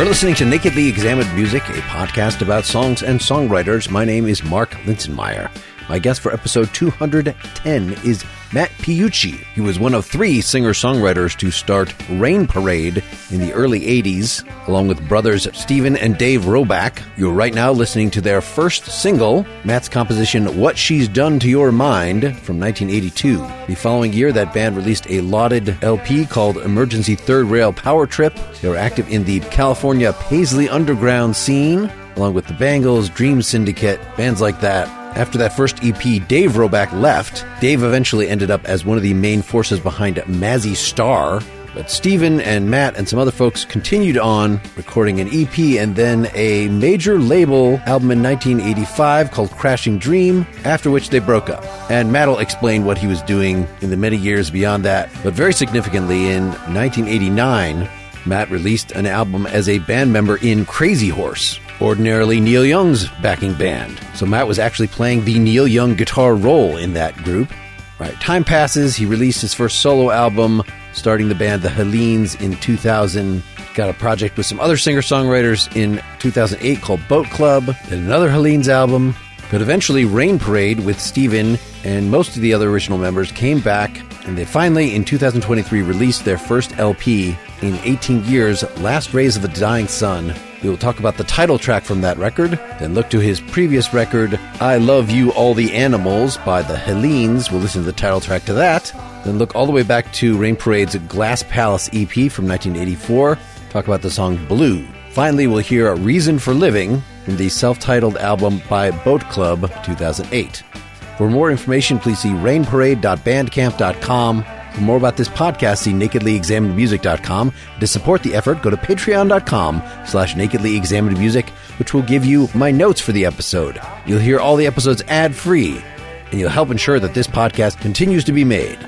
You're listening to Nakedly Examined Music, a podcast about songs and songwriters. My name is Mark Linsenmayer. My guest for episode 210 is Matt Piucci. He was one of three singer-songwriters to start Rain Parade in the early 80s, along with brothers Steven and Dave Roback. You're right now listening to their first single, Matt's composition What She's Done to Your Mind from 1982. The following year, that band released a lauded LP called Emergency Third Rail Power Trip. They were active in the California Paisley Underground scene, along with the Bangles, Dream Syndicate, bands like that. After that first EP, Dave Roback left. Dave eventually ended up as one of the main forces behind Mazzy Star. But Steven and Matt and some other folks continued on recording an EP and then a major label album in 1985 called Crashing Dream, after which they broke up. And Matt will explain what he was doing in the many years beyond that. But very significantly, in 1989, Matt released an album as a band member in Crazy Horse, ordinarily Neil Young's backing band. So Matt was actually playing the Neil Young guitar role in that group. Right, time passes. He released his first solo album, starting the band The Hellenes in 2000. Got a project with some other singer songwriters in 2008 called Boatclub, then another Hellenes album. But eventually, Rain Parade with Steven and most of the other original members came back, and they finally, in 2023, released their first LP in 18 years, Last Rays of a Dying Sun. We will talk about the title track from that record, then look to his previous record, I Love You All the Animals by the Hellenes. We'll listen to the title track to that. Then look all the way back to Rain Parade's Glass Palace EP from 1984. Talk about the song Blue. Finally, we'll hear A Reason for Living from the self titled album by Boatclub 2008. For more information, please see rainparade.bandcamp.com. For more about this podcast, see nakedlyexaminedmusic.com. To support the effort, go to patreon.com slash nakedlyexaminedmusic, which will give you my notes for the episode. You'll hear all the episodes ad-free, and you'll help ensure that this podcast continues to be made.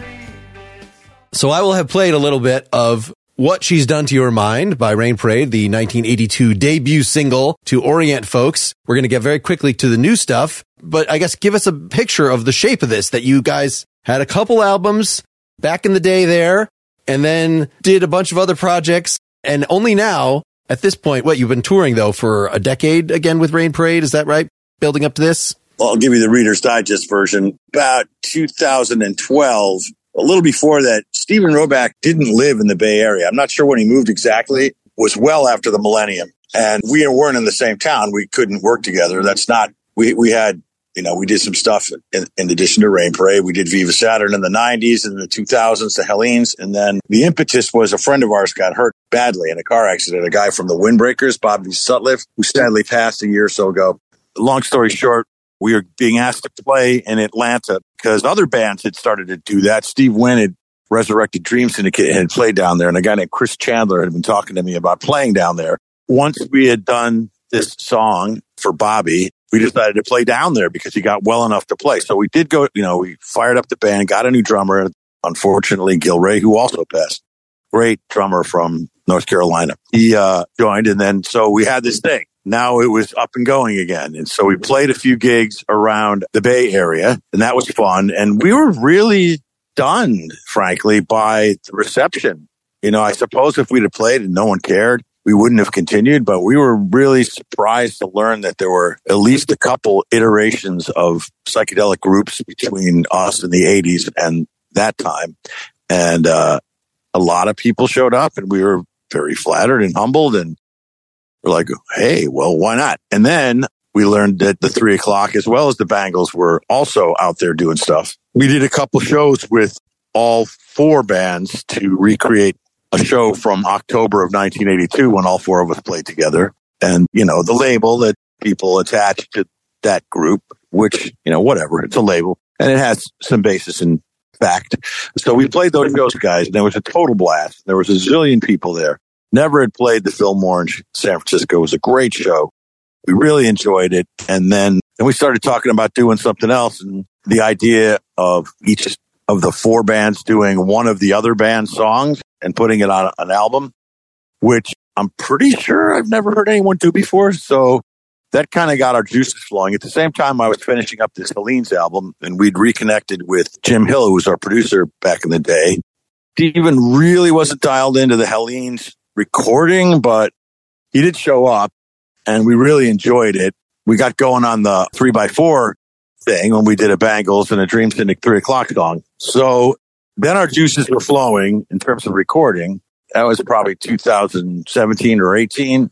So I will have played a little bit of What She's Done to Your Mind by Rain Parade, the 1982 debut single to orient folks. We're going to get very quickly to the new stuff, but I guess give us a picture of the shape of this that you guys had a couple albums back in the day there and then did a bunch of other projects and only now at this point, what you've been touring though for a decade again with Rain Parade. Is that right? Building up to this? Well, I'll give you the Reader's Digest version. About 2012, a little before that, Steven Roback didn't live in the Bay Area. I'm not sure when he moved exactly. It was well after the millennium. And we weren't in the same town. We couldn't work together. That's not, we, we had, you know, we did some stuff in, in addition to Rain Parade. We did Viva Saturn in the 90s and the 2000s, the Hellenes. And then the impetus was a friend of ours got hurt badly in a car accident. A guy from the Windbreakers, Bobby Sutliff, who sadly passed a year or so ago. Long story short, we were being asked to play in Atlanta because other bands had started to do that. Steve Wynn had resurrected Dream Syndicate and had played down there. And a guy named Chris Chandler had been talking to me about playing down there. Once we had done this song for Bobby, we decided to play down there because he got well enough to play. So we did go, you know, we fired up the band, got a new drummer. Unfortunately, Gil Ray, who also passed, great drummer from North Carolina. He uh, joined, and then so we had this thing. Now it was up and going again, and so we played a few gigs around the Bay Area, and that was fun. And we were really stunned, frankly, by the reception. You know, I suppose if we'd have played and no one cared, we wouldn't have continued, but we were really surprised to learn that there were at least a couple iterations of psychedelic groups between us in the 80s and that time. And uh, a lot of people showed up, and we were very flattered and humbled. And we're like, hey, well, why not? And then we learned that the three o'clock, as well as the Bangles, were also out there doing stuff. We did a couple shows with all four bands to recreate a show from October of 1982 when all four of us played together. And, you know, the label that people attach to that group, which, you know, whatever, it's a label and it has some basis in fact. So we played those shows, guys, and it was a total blast. There was a zillion people there. Never had played the Fillmore in San Francisco. It was a great show. We really enjoyed it. And then, then we started talking about doing something else and the idea of each of the four bands doing one of the other band's songs and putting it on an album, which I'm pretty sure I've never heard anyone do before. So that kind of got our juices flowing. At the same time, I was finishing up this Hellenes album and we'd reconnected with Jim Hill, who was our producer back in the day. Steven really wasn't dialed into the Hellenes recording, but he did show up and we really enjoyed it. We got going on the three by four thing when we did a Bangles and a Dream Syndicate three o'clock song. So then our juices were flowing in terms of recording. That was probably 2017 or 18.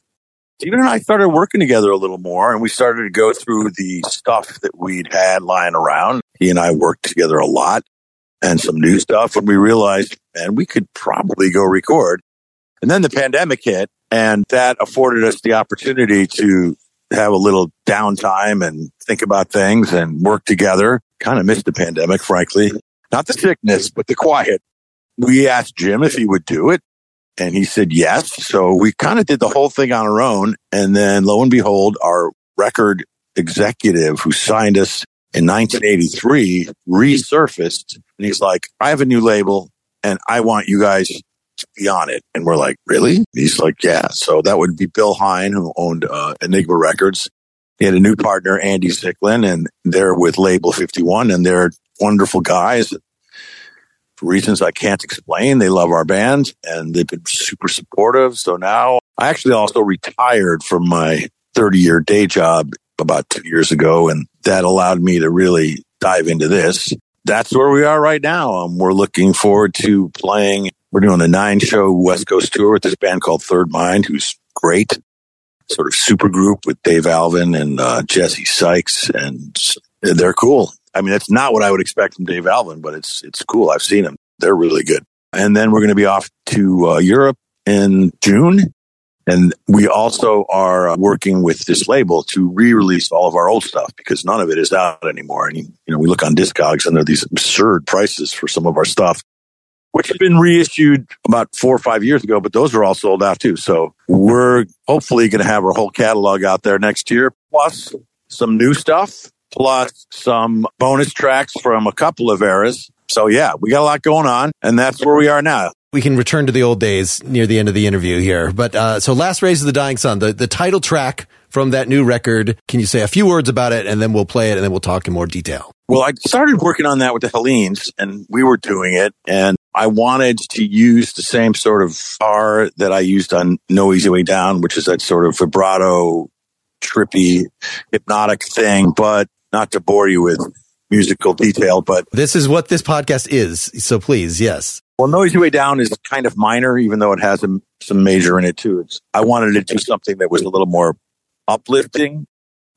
Steven and I started working together a little more and we started to go through the stuff that we'd had lying around. He and I worked together a lot and some new stuff. And we realized, man, we could probably go record. And then the pandemic hit and that afforded us the opportunity to have a little downtime and think about things and work together. Kind of missed the pandemic, frankly. Not the sickness, but the quiet. We asked Jim if he would do it and he said yes. So we kind of did the whole thing on our own. And then lo and behold, our record executive who signed us in 1983 resurfaced and he's like, I have a new label and I want you guys to be on it. And we're like, really? He's like, yeah. So that would be Bill Hein who owned uh, Enigma Records. He had a new partner, Andy Zicklin, and they're with Label 51 and they're wonderful guys for reasons I can't explain. They love our band and they've been super supportive. So now I actually also retired from my 30 year day job about two years ago. And that allowed me to really dive into this. That's where we are right now. Um, we're looking forward to playing. We're doing a nine show West Coast tour with this band called Third Mind, who's great. Sort of super group with Dave Alvin and uh, Jesse Sykes, and they're cool. I mean, that's not what I would expect from Dave Alvin, but it's it's cool. I've seen them; they're really good. And then we're going to be off to uh, Europe in June, and we also are uh, working with this label to re-release all of our old stuff because none of it is out anymore. And you know, we look on Discogs and there are these absurd prices for some of our stuff, which has been reissued about four or five years ago, but those are all sold out too. So we're hopefully going to have our whole catalog out there next year, plus some new stuff plus some bonus tracks from a couple of eras. So yeah, we got a lot going on and that's where we are now. We can return to the old days near the end of the interview here. But, uh, so Last Rays of the Dying Sun, the, the title track from that new record. Can you say a few words about it and then we'll play it and then we'll talk in more detail? Well, I started working on that with the Hellenes, and we were doing it and I wanted to use the same sort of R that I used on No Easy Way Down, which is that sort of vibrato, trippy, hypnotic thing, but not to bore you with musical detail, but this is what this podcast is. So please, yes. Well, No Easy Way Down is kind of minor, even though it has some, some major in it too. It's, I wanted to do something that was a little more uplifting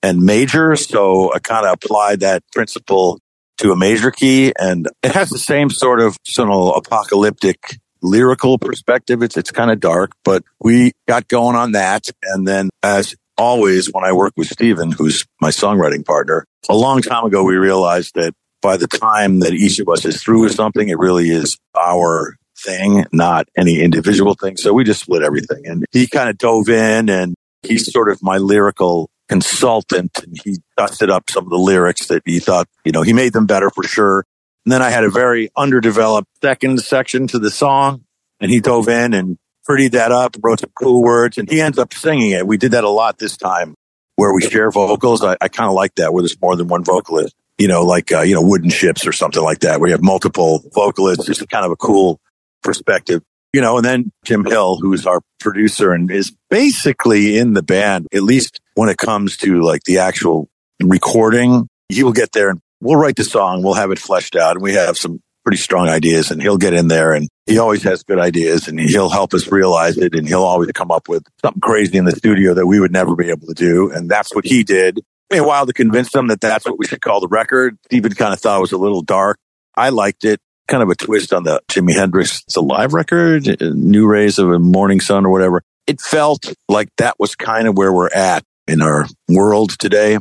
and major. So I kind of applied that principle to a major key and it has the same sort of, sort of apocalyptic lyrical perspective. It's, it's kind of dark, but we got going on that. And then as always, when I work with Steven, who's my songwriting partner, a long time ago, we realized that by the time that each of us is through with something, it really is our thing, not any individual thing. So we just split everything. And he kind of dove in and he's sort of my lyrical consultant and he dusted up some of the lyrics that he thought, you know, he made them better for sure. And then I had a very underdeveloped second section to the song and he dove in and prettied that up, wrote some cool words, and he ends up singing it. We did that a lot this time where we share vocals. I, I kind of like that where there's more than one vocalist, you know, like, uh, you know, wooden ships or something like that, where you have multiple vocalists. It's kind of a cool perspective, you know, and then Jim Hill, who's our producer and is basically in the band, at least when it comes to like the actual recording, he will get there and we'll write the song. We'll have it fleshed out and we have some pretty strong ideas and he'll get in there and he always has good ideas and he'll help us realize it and he'll always come up with something crazy in the studio that we would never be able to do. And that's what he did. A while to convince them that that's what we should call the record. Steven kind of thought it was a little dark. I liked it. Kind of a twist on the Jimi Hendrix. It's a live record, uh, New Rays of a Morning Sun or whatever. It felt like that was kind of where we're at in our world today.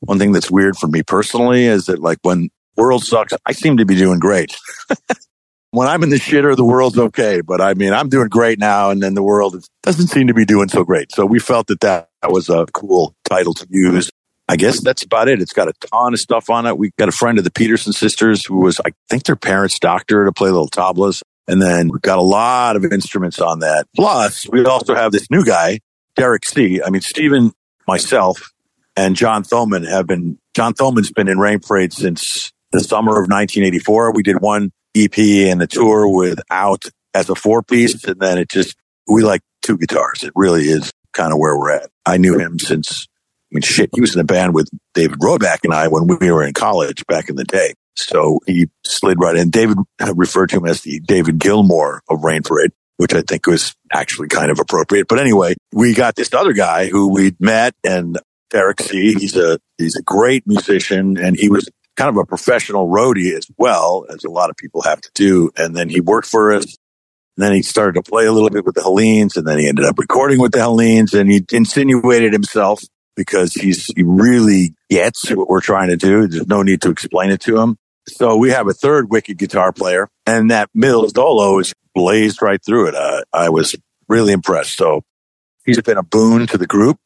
One thing that's weird for me personally is that like when world sucks. I seem to be doing great. when I'm in the shitter, the world's okay. But I mean, I'm doing great now, and then the world doesn't seem to be doing so great. So we felt that that was a cool title to use. I guess that's about it. It's got a ton of stuff on it. We got a friend of the Peterson sisters who was, I think, their parents' doctor to play little tablas. And then we've got a lot of instruments on that. Plus, we also have this new guy, Derek See I mean, Steven, myself, and John Thoman have been, John Thoman's been in Rain Parade since the summer of 1984. We did one EP and a tour without as a four piece. And then it just, we like two guitars. It really is kind of where we're at. I knew him since, I mean, shit, he was in a band with David Roback and I when we were in college back in the day. So he slid right in. David referred to him as the David Gilmour of Rain Parade, which I think was actually kind of appropriate. But anyway, we got this other guy who we'd met and Derek See He's a, he's a great musician and he was kind of a professional roadie as well, as a lot of people have to do. And then he worked for us. And then he started to play a little bit with the Hellenes and then he ended up recording with the Hellenes and he insinuated himself because he's, he really gets what we're trying to do. There's no need to explain it to him. So we have a third wicked guitar player and that middle Dolo is blazed right through it. I was really impressed. So he's been a boon to the group.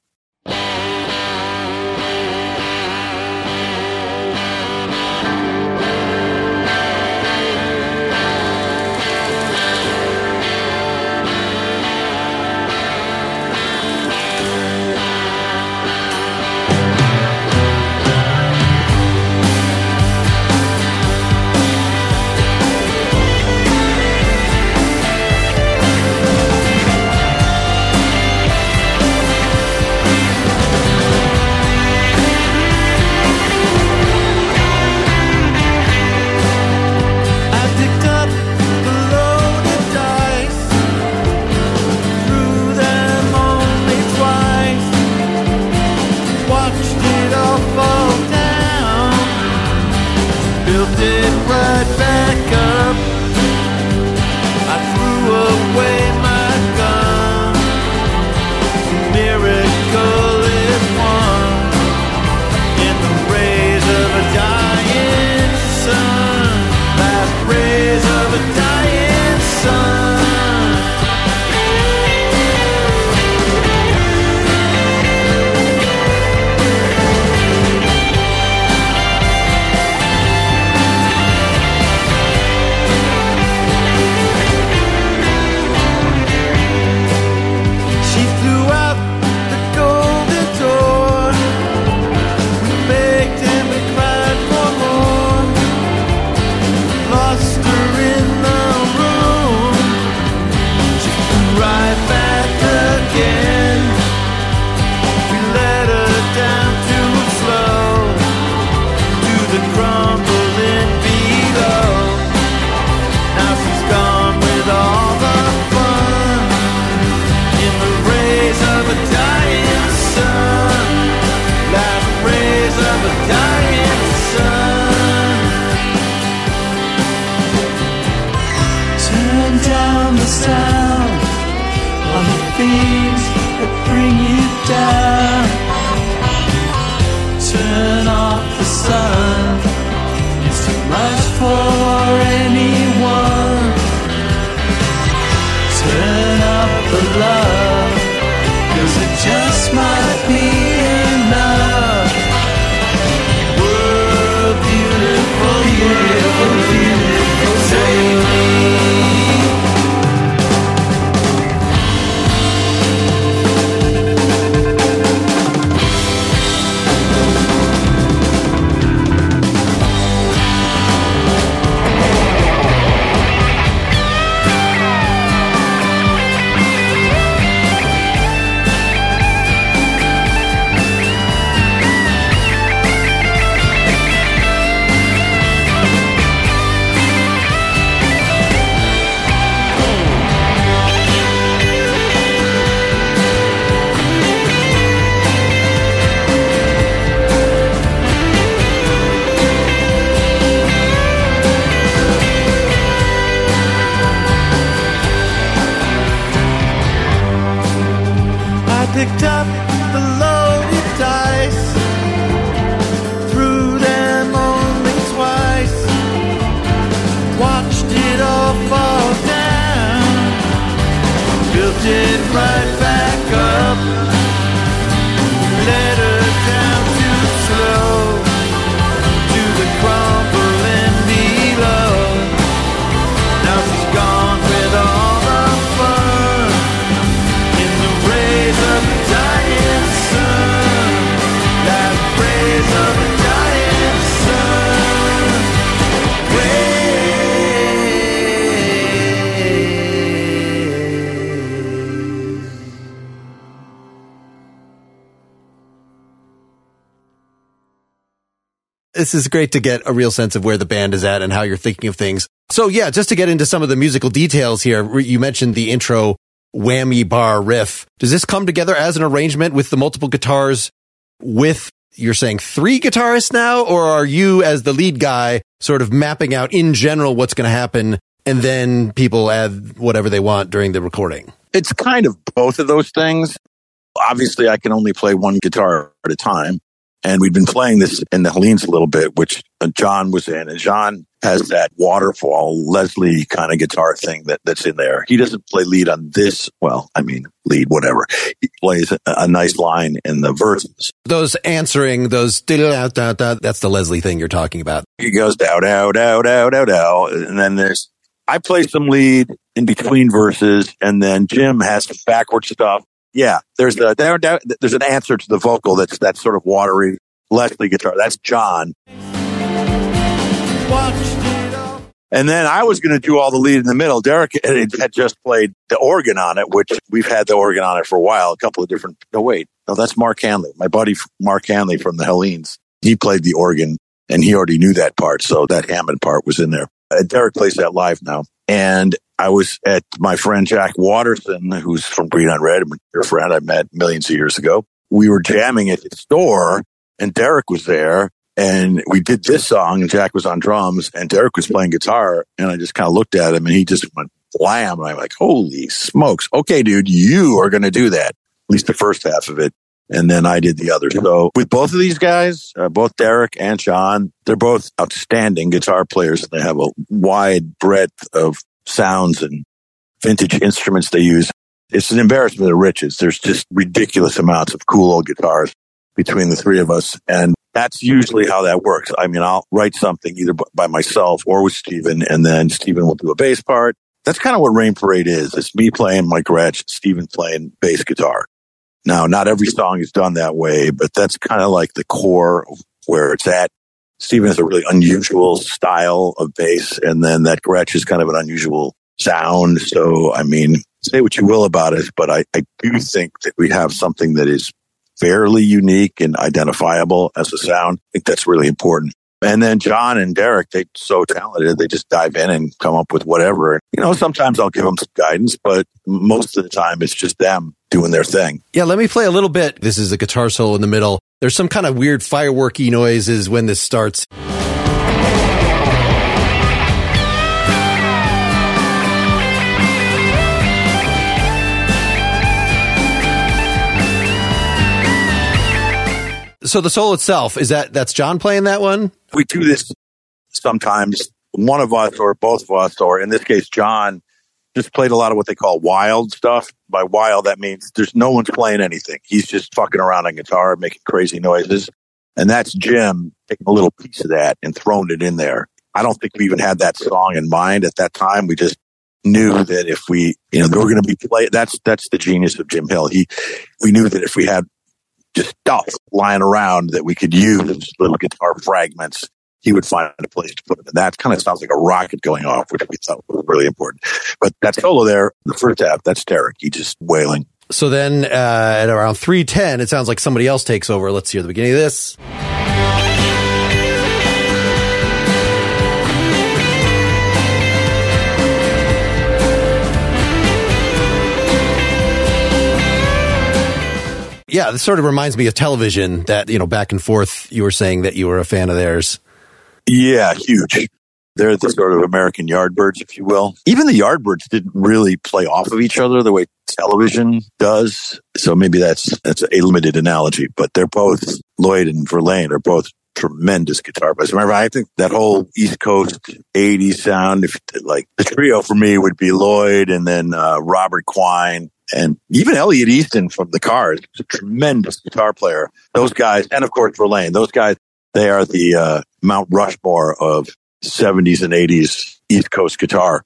This is great to get a real sense of where the band is at and how you're thinking of things. So yeah, just to get into some of the musical details here, you mentioned the intro whammy bar riff. Does this come together as an arrangement with the multiple guitars with you're saying three guitarists now, or are you as the lead guy sort of mapping out in general what's going to happen and then people add whatever they want during the recording? It's kind of both of those things. Obviously, I can only play one guitar at a time. And we've been playing this in the Hellenes a little bit, which uh, John was in. And John has that waterfall Leslie kind of guitar thing that, that's in there. He doesn't play lead on this. Well, I mean, lead, whatever. He plays a, a nice line in the verses. Those answering, those da da da that's the Leslie thing you're talking about. He goes dow, dow, dow, dow, dow, dow. And then there's, I play some lead in between verses. And then Jim has some backward stuff. Yeah, there's a, there, there- there's an answer to the vocal that's that sort of watery Leslie guitar. That's John. Watched it all. And then I was going to do all the lead in the middle. Derek had had just played the organ on it, which we've had the organ on it for a while. A couple of different. No, wait, no, that's Mark Hanley, my buddy Mark Hanley from the Hellenes. He played the organ, and he already knew that part, so that Hammond part was in there. Uh, Derek plays that live now, and I was at my friend Jack Waterson, who's from Green on Red, a dear friend I met millions of years ago. We were jamming at his store, and Derek was there, and we did this song, and Jack was on drums, and Derek was playing guitar, and I just kind of looked at him, and he just went blam, and I'm like, holy smokes, okay, dude, you are going to do that, at least the first half of it. And then I did the other. So with both of these guys, uh, both Derek and John, they're both outstanding guitar players. And they have a wide breadth of sounds and vintage instruments they use. It's an embarrassment of riches. There's just ridiculous amounts of cool old guitars between the three of us. And that's usually how that works. I mean, I'll write something either by myself or with Steven, and then Steven will do a bass part. That's kind of what Rain Parade is. It's me playing Mike Gretsch, Steven playing bass guitar. Now, not every song is done that way, but that's kind of like the core where it's at. Steven has a really unusual style of bass, and then that Gretsch is kind of an unusual sound. So, I mean, say what you will about it, but I, I do think that we have something that is fairly unique and identifiable as a sound. I think that's really important. And then John and Derek—they're so talented. They just dive in and come up with whatever. You know, sometimes I'll give them some guidance, but most of the time it's just them doing their thing. Yeah, let me play a little bit. This is a guitar solo in the middle. There's some kind of weird fireworky noises when this starts. So the solo itself is that that's John playing that one? We do this sometimes. One of us or both of us, or in this case, John, just played a lot of what they call wild stuff. By wild, that means there's no one's playing anything. He's just fucking around on guitar, making crazy noises. And that's Jim taking a little piece of that and throwing it in there. I don't think we even had that song in mind at that time. We just knew that if we, you know, they were going to be play. That's that's the genius of Jim Hill. He, we knew that if we had just stuff lying around that we could use little guitar fragments, he would find a place to put them. And that kind of sounds like a rocket going off, which we thought was really important. But that solo there, the first half, that's Derek. He just wailing. So then uh, at around 310, it sounds like somebody else takes over. Let's hear the beginning of this. Yeah, this sort of reminds me of television that, you know, back and forth, you were saying that you were a fan of theirs. Yeah, huge. They're the sort of American Yardbirds, if you will. Even the Yardbirds didn't really play off of each other the way television does. So maybe that's that's a limited analogy, but they're both Lloyd and Verlaine are both tremendous guitar players. Remember, I think that whole East Coast 80s sound, if like the trio for me would be Lloyd and then uh, Robert Quine and even Elliot Easton from the Cars, a tremendous guitar player. Those guys, and of course Verlaine, those guys, they are the uh, Mount Rushmore of 70s and 80s East Coast guitar.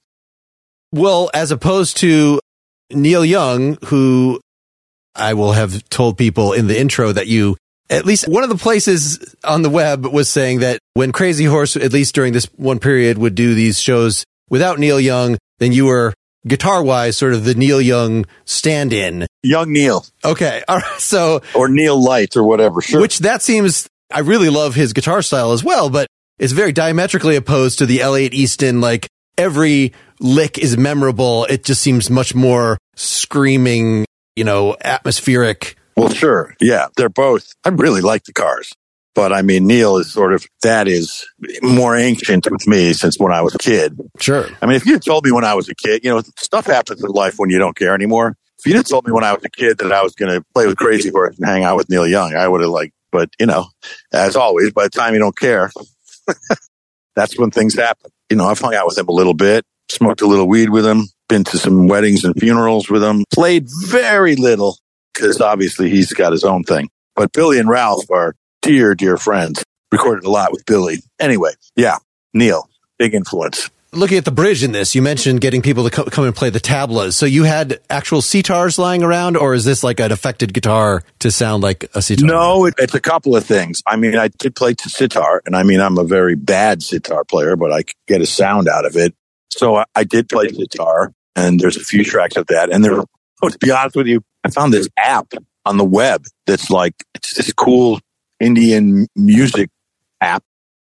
Well, as opposed to Neil Young, who I will have told people in the intro that you, at least one of the places on the web was saying that when Crazy Horse, at least during this one period, would do these shows without Neil Young, then you were guitar wise sort of the Neil Young stand in. Young Neil Okay. All right. So, or Neil Light or whatever. Sure. which that seems, I really love his guitar style as well, but it's very diametrically opposed to the Elliot Easton, like every lick is memorable. It just seems much more screaming, you know, atmospheric. Well, sure. Yeah, they're both. I really like the cars. But I mean, Neil is sort of, that is more ancient with me since when I was a kid. Sure. I mean, if you had told me when I was a kid, you know, stuff happens in life when you don't care anymore. If you had told me when I was a kid that I was going to play with Crazy Horse and hang out with Neil Young, I would have like, but you know, as always, by the time you don't care, that's when things happen. You know, I've hung out with him a little bit, smoked a little weed with him, been to some weddings and funerals with him, played very little because obviously he's got his own thing. But Billy and Ralph are dear, dear friends. Recorded a lot with Billy. Anyway, yeah, Neil, big influence. Looking at the bridge in this, you mentioned getting people to co- come and play the tablas. So you had actual sitars lying around, or is this like an affected guitar to sound like a sitar? No, it, it's a couple of things. I mean, I did play to sitar, and I mean, I'm a very bad sitar player, but I get a sound out of it. So I, I did play sitar, and there's a few tracks of that. And there, oh, to be honest with you, I found this app on the web that's like it's this cool Indian music app.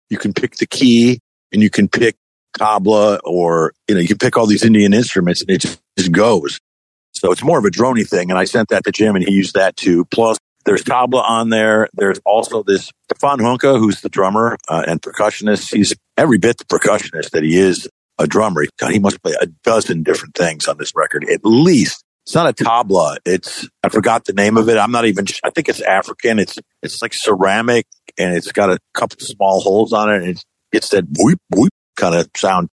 You can pick the key, and you can pick tabla, or you know, you can pick all these Indian instruments, and it just, goes. So it's more of a droney thing. And I sent that to Jim, and he used that too. Plus, there's tabla on there. There's also this Stephan Junca, who's the drummer uh, and percussionist. He's every bit the percussionist that he is a drummer. He must play a dozen different things on this record, at least. It's not a tabla. It's I forgot the name of it. I'm not even. I think it's African. It's it's like ceramic, and it's got a couple small holes on it, and it's it's that whoop whoop kind of sound.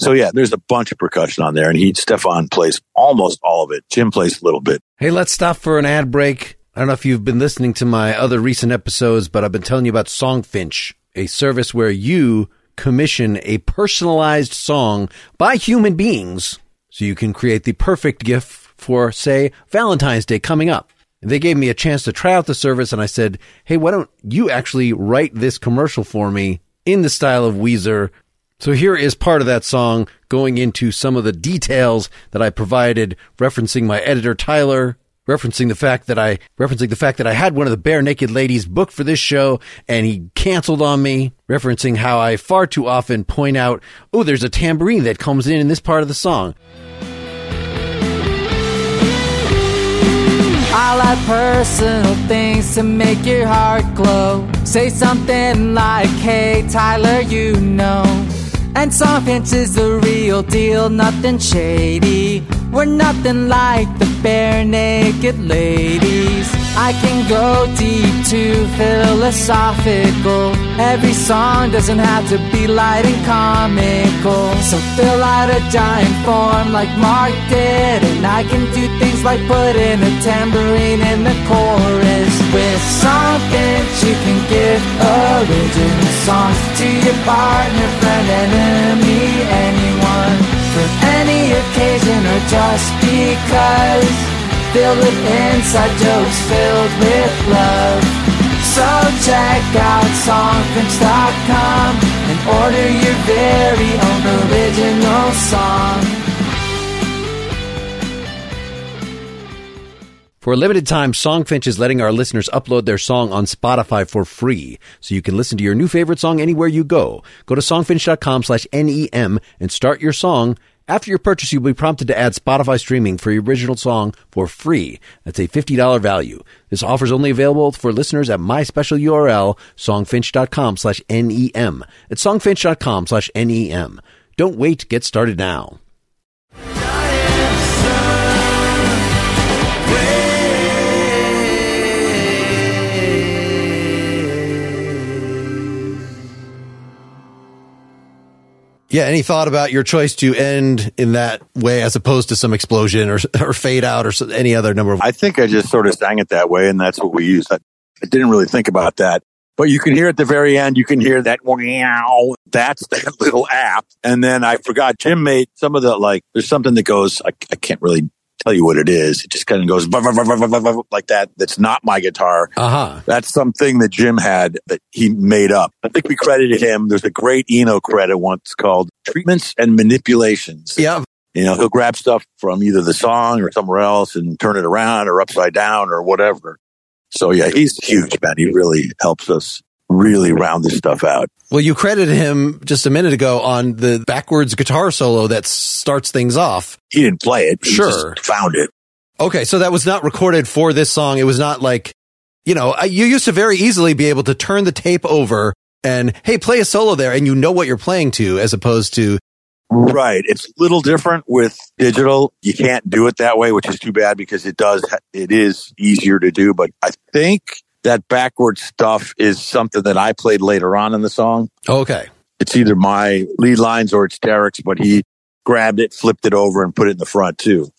So yeah, there's a bunch of percussion on there, and he Stephan plays almost all of it. Jim plays a little bit. Hey, let's stop for an ad break. I don't know if you've been listening to my other recent episodes, but I've been telling you about Songfinch, a service where you commission a personalized song by human beings so you can create the perfect gift for, say, Valentine's Day coming up. They gave me a chance to try out the service and I said, Hey, why don't you actually write this commercial for me in the style of Weezer? So here is part of that song going into some of the details that I provided, referencing my editor Tyler, referencing the fact that I referencing the fact that I had one of the Barenaked Ladies booked for this show and he canceled on me, referencing how I far too often point out, oh, there's a tambourine that comes in in this part of the song. I like personal things to make your heart glow. Say something like, hey, Tyler, you know. And Songfinch is the real deal, nothing shady. We're nothing like the bare naked ladies. I can go deep to philosophical. Every song doesn't have to be light and comical. So fill out a giant form like Mark did. And I can do things like put in a tambourine in the chorus. With Songfinch, you can give original songs to your partner, friend, enemy, anyone. For any occasion or just because. Filled with inside jokes, filled with love. So check out songfinch.com and order your very own original song. For a limited time, Songfinch is letting our listeners upload their song on Spotify for free, so you can listen to your new favorite song anywhere you go. Go to songfinch.com slash NEM and start your song After your purchase, you'll be prompted to add Spotify streaming for your original song for free. That's a $50 value. This offer is only available for listeners at my special URL, songfinch.com slash NEM. It's songfinch.com slash NEM. Don't wait. Get started now. Yeah, any thought about your choice to end in that way as opposed to some explosion or, or fade out or any other number of I think I just sort of sang it that way, and that's what we used. I, I didn't really think about that. But you can hear at the very end, you can hear that meow. That's that little app. And then I forgot Jim made some of the like, there's something that goes, I, I can't really tell you what it is. It just kind of goes like that. That's not my guitar. Uh-huh. That's something that Jim had that he made up. I think we credited him. There's a great Eno credit once called Treatments and Manipulations. Yeah. You know, he'll grab stuff from either the song or somewhere else and turn it around or upside down or whatever. So yeah, he's huge, man. He really helps us really round this stuff out. Well, you credited him just a minute ago on the backwards guitar solo that starts things off. He didn't play it. He Sure. just found it. Okay, so that was not recorded for this song. It was not like, you know, you used to very easily be able to turn the tape over and, hey, play a solo there, and you know what you're playing to, as opposed to, Right. It's a little different with digital. You can't do it that way, which is too bad because it does, it is easier to do. But I think that backward stuff is something that I played later on in the song. Oh, okay. It's either my lead lines or it's Derek's, but he grabbed it, flipped it over and put it in the front too.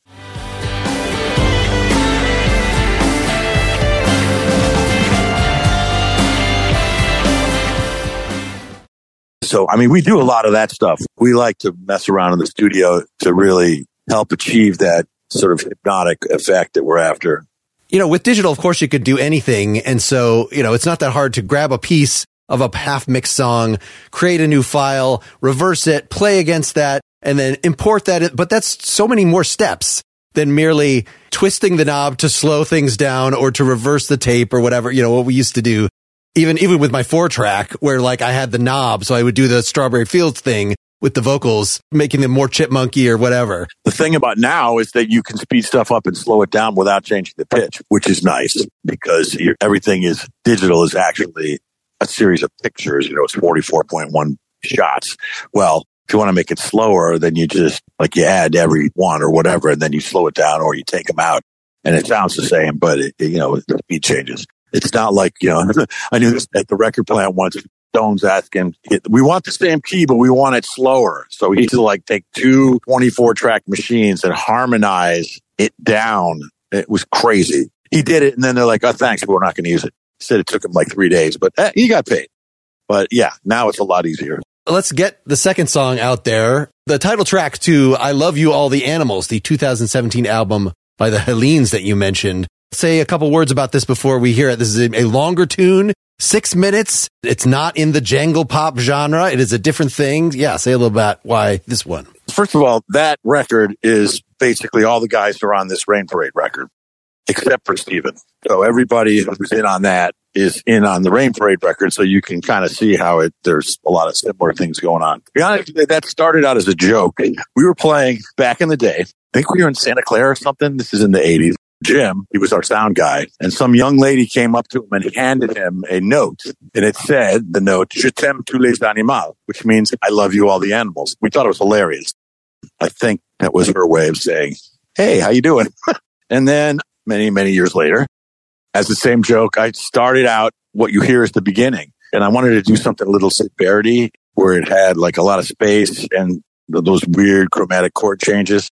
So, I mean, we do a lot of that stuff. We like to mess around in the studio to really help achieve that sort of hypnotic effect that we're after. You know, with digital, of course, you could do anything. And so, you know, it's not that hard to grab a piece of a half mixed song, create a new file, reverse it, play against that, and then import that. But that's so many more steps than merely twisting the knob to slow things down or to reverse the tape or whatever, you know, what we used to do. Even, even with my four track where like I had the knob. So I would do the strawberry fields thing with the vocals, making them more chipmunky or whatever. The thing about now is that you can speed stuff up and slow it down without changing the pitch, which is nice because everything is digital is actually a series of pictures. You know, it's 44.1 shots. Well, if you want to make it slower, then you just like you add every one or whatever, and then you slow it down or you take them out and it sounds the same, but it, you know, the speed changes. It's not like, you know, I knew this at the record plant once. Stones asking, we want the same key, but we want it slower. So he to like take two 24 track machines and harmonize it down. It was crazy. He did it. And then they're like, oh, thanks, but we're not going to use it. He said it took him like three days, but eh, he got paid. But yeah, now it's a lot easier. let's get the second song out there. The title track to I Love You All the Animals, the 2017 album by the Hellenes that you mentioned. Say a couple words about this before we hear it. This is a longer tune, six minutes. It's not in the jangle pop genre. It is a different thing. Yeah, say a little about why this one. First of all, that record is basically all the guys are on this Rain Parade record, except for Steven. So everybody who's in on that is in on the Rain Parade record. So you can kind of see how it, there's a lot of similar things going on. To be honest, that started out as a joke. We were playing back in the day. I think we were in Santa Clara or something. This is in the 80s. Jim, he was our sound guy, and some young lady came up to him and handed him a note, and it said, the note, Je t'aime tous les animaux, which means I love you all the animals. We thought it was hilarious. I think that was her way of saying, Hey, how you doing? and then many, many years later, as the same joke, I started out what you hear is the beginning. And I wanted to do something a little severity where it had like a lot of space and those weird chromatic chord changes.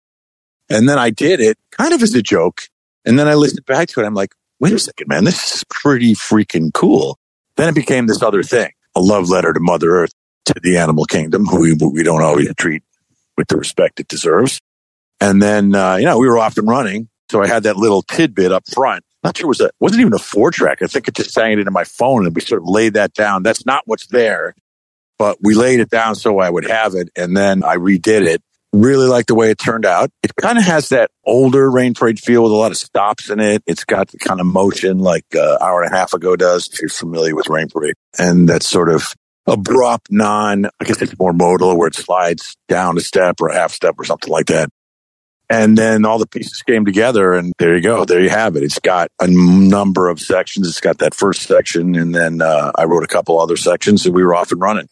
And then I did it kind of as a joke. And then I listened back to it. I'm like, wait a second, man, this is pretty freaking cool. Then it became this other thing, a love letter to Mother Earth, to the animal kingdom, who we, we don't always treat with the respect it deserves. And then, uh, you know, we were off and running. So I had that little tidbit up front. Not sure it was a, wasn't even a four track. I think it just sang it into my phone and we sort of laid that down. That's not what's there, but we laid it down so I would have it. And then I redid it. Really like the way it turned out. It kind of has that older Rain Parade feel with a lot of stops in it. It's got the kind of motion like uh, hour and a half ago does, if you're familiar with Rain Parade. And that sort of abrupt, non, I guess it's more modal where it slides down a step or a half step or something like that. And then all the pieces came together and there you go. There you have it. It's got a number of sections. It's got that first section. And then uh, I wrote a couple other sections and we were off and running.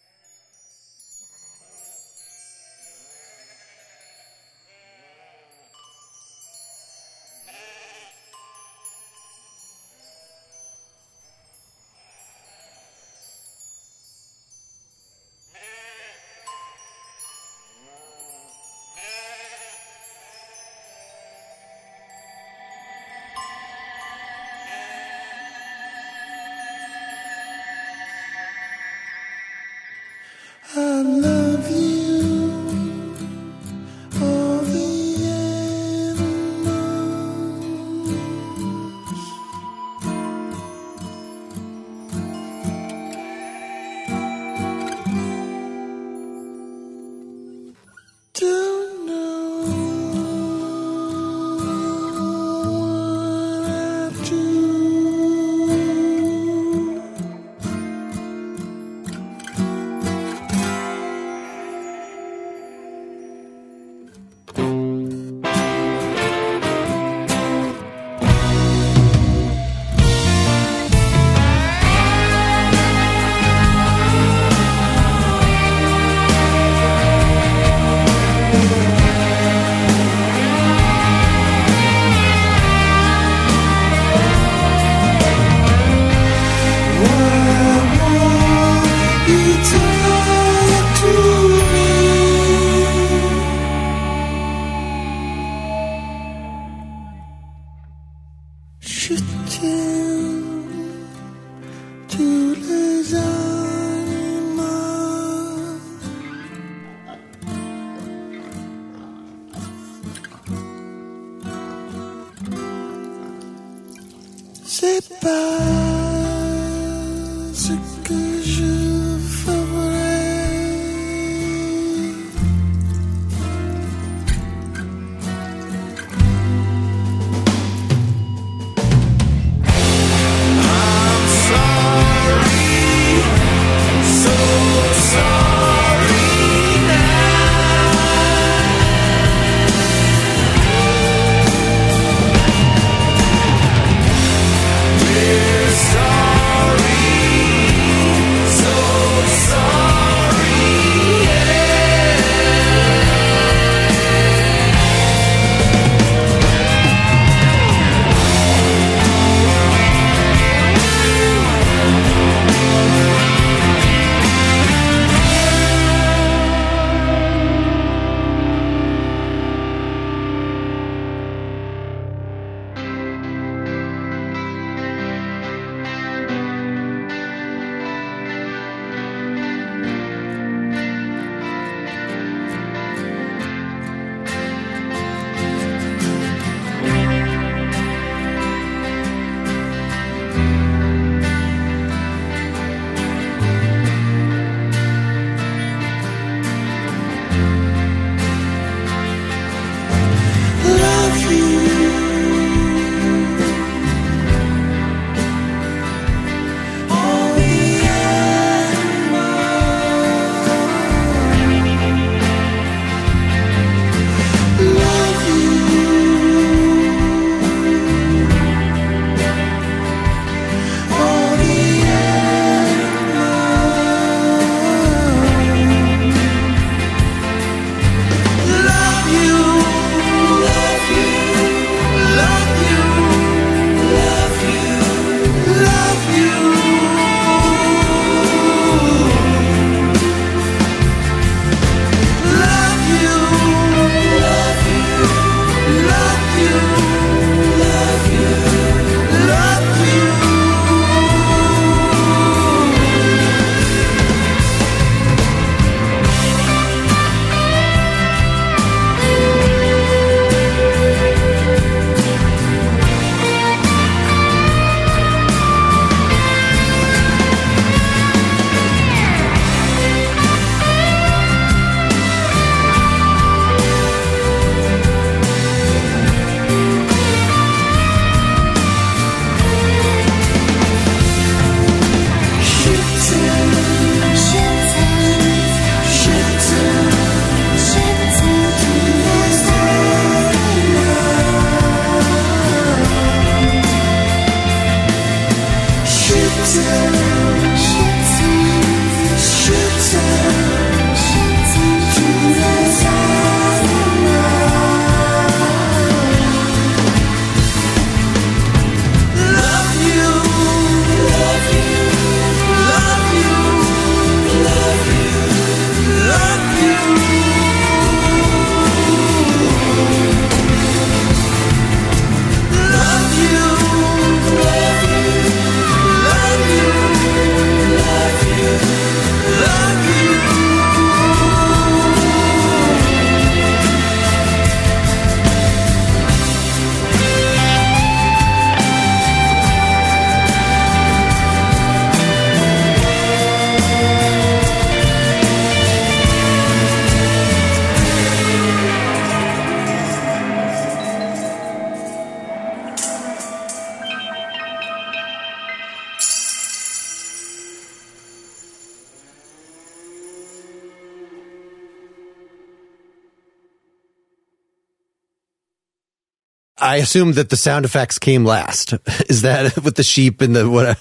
I assume that the sound effects came last. Is that with the sheep and the what?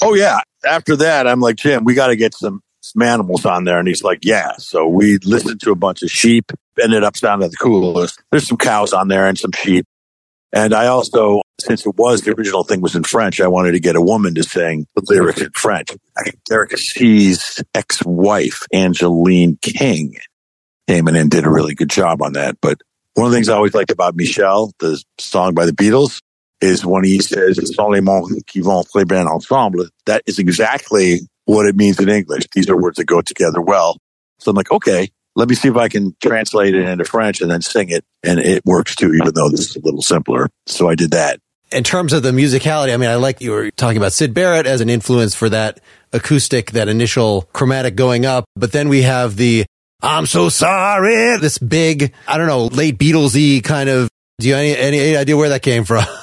Oh yeah. After that, I'm like, Jim, we got to get some, some animals on there. And he's like, yeah. So we listened to a bunch of sheep, ended up sounding the coolest. There's some cows on there and some sheep. And I also, since it was the original thing was in French, I wanted to get a woman to sing the lyrics in French. Derek See's ex-wife, Angeline King, came in and did a really good job on that. But one of the things I always liked about Michelle, the song by the Beatles, is when he says, "Ce sont les mots qui vont très bien ensemble." That is exactly what it means in English. These are words that go together well. So I'm like, okay, let me see if I can translate it into French and then sing it. And it works too, even though this is a little simpler. So I did that. In terms of the musicality, I mean, I like you were talking about Syd Barrett as an influence for that acoustic, that initial chromatic going up. But then we have the I'm so sorry, this big, I don't know, late Beatlesy kind of. Do you any, any, idea where that came from?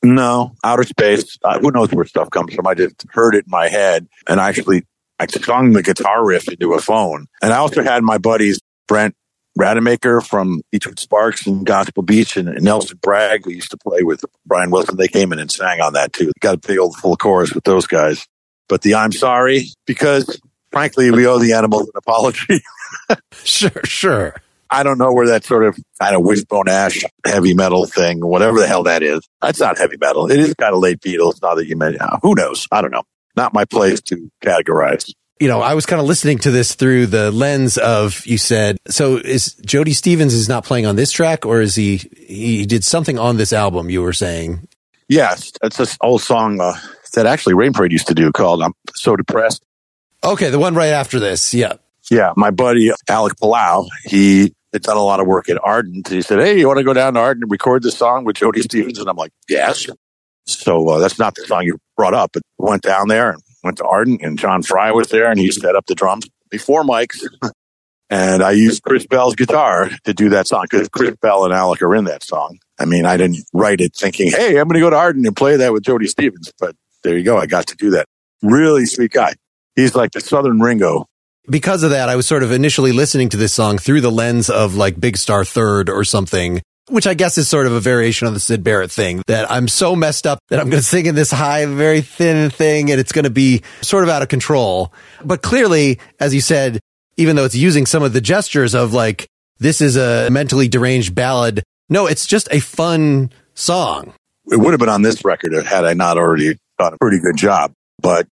No, outer space. Uh, who knows where stuff comes from? I just heard it in my head and actually I sung the guitar riff into a phone. And I also had my buddies, Brent Rademacher from Beachwood Sparks and Gospel Beach and Nelson Bragg, who used to play with Brian Wilson. They came in and sang on that too. Got big old full chorus with those guys. But the I'm sorry, because frankly, we owe the animals an apology. sure, sure. I don't know where that sort of kind of wishbone ash heavy metal thing, whatever the hell that is. That's not heavy metal. It is kind of late Beatles. Now that you mention, uh, who knows? I don't know. Not my place to categorize. You know, I was kind of listening to this through the lens of you said. So is Jody Stephens is not playing on this track, or is he? He did something on this album. You were saying. Yes, it's this old song uh, that actually Rain Parade used to do called "I'm So Depressed." Okay, the one right after this. Yeah. Yeah, my buddy Alec Palao, he had done a lot of work at Ardent. He said, "Hey, you want to go down to Ardent and record this song with Jody Stephens?" And I'm like, "Yes." So uh, that's not the song you brought up, but went down there and went to Ardent, and John Fry was there, and he set up the drums before Mike's. and I used Chris Bell's guitar to do that song because Chris Bell and Alec are in that song. I mean, I didn't write it thinking, "Hey, I'm going to go to Ardent and play that with Jody Stephens," but there you go. I got to do that. Really sweet guy. He's like the Southern Ringo because of that, I was sort of initially listening to this song through the lens of like Big Star Third or something, which I guess is sort of a variation of the Syd Barrett thing that I'm so messed up that I'm going to sing in this high, very thin thing and it's going to be sort of out of control. But clearly, as you said, even though it's using some of the gestures of like, this is a mentally deranged ballad. No, it's just a fun song. It would have been on this record had I not already done a pretty good job, but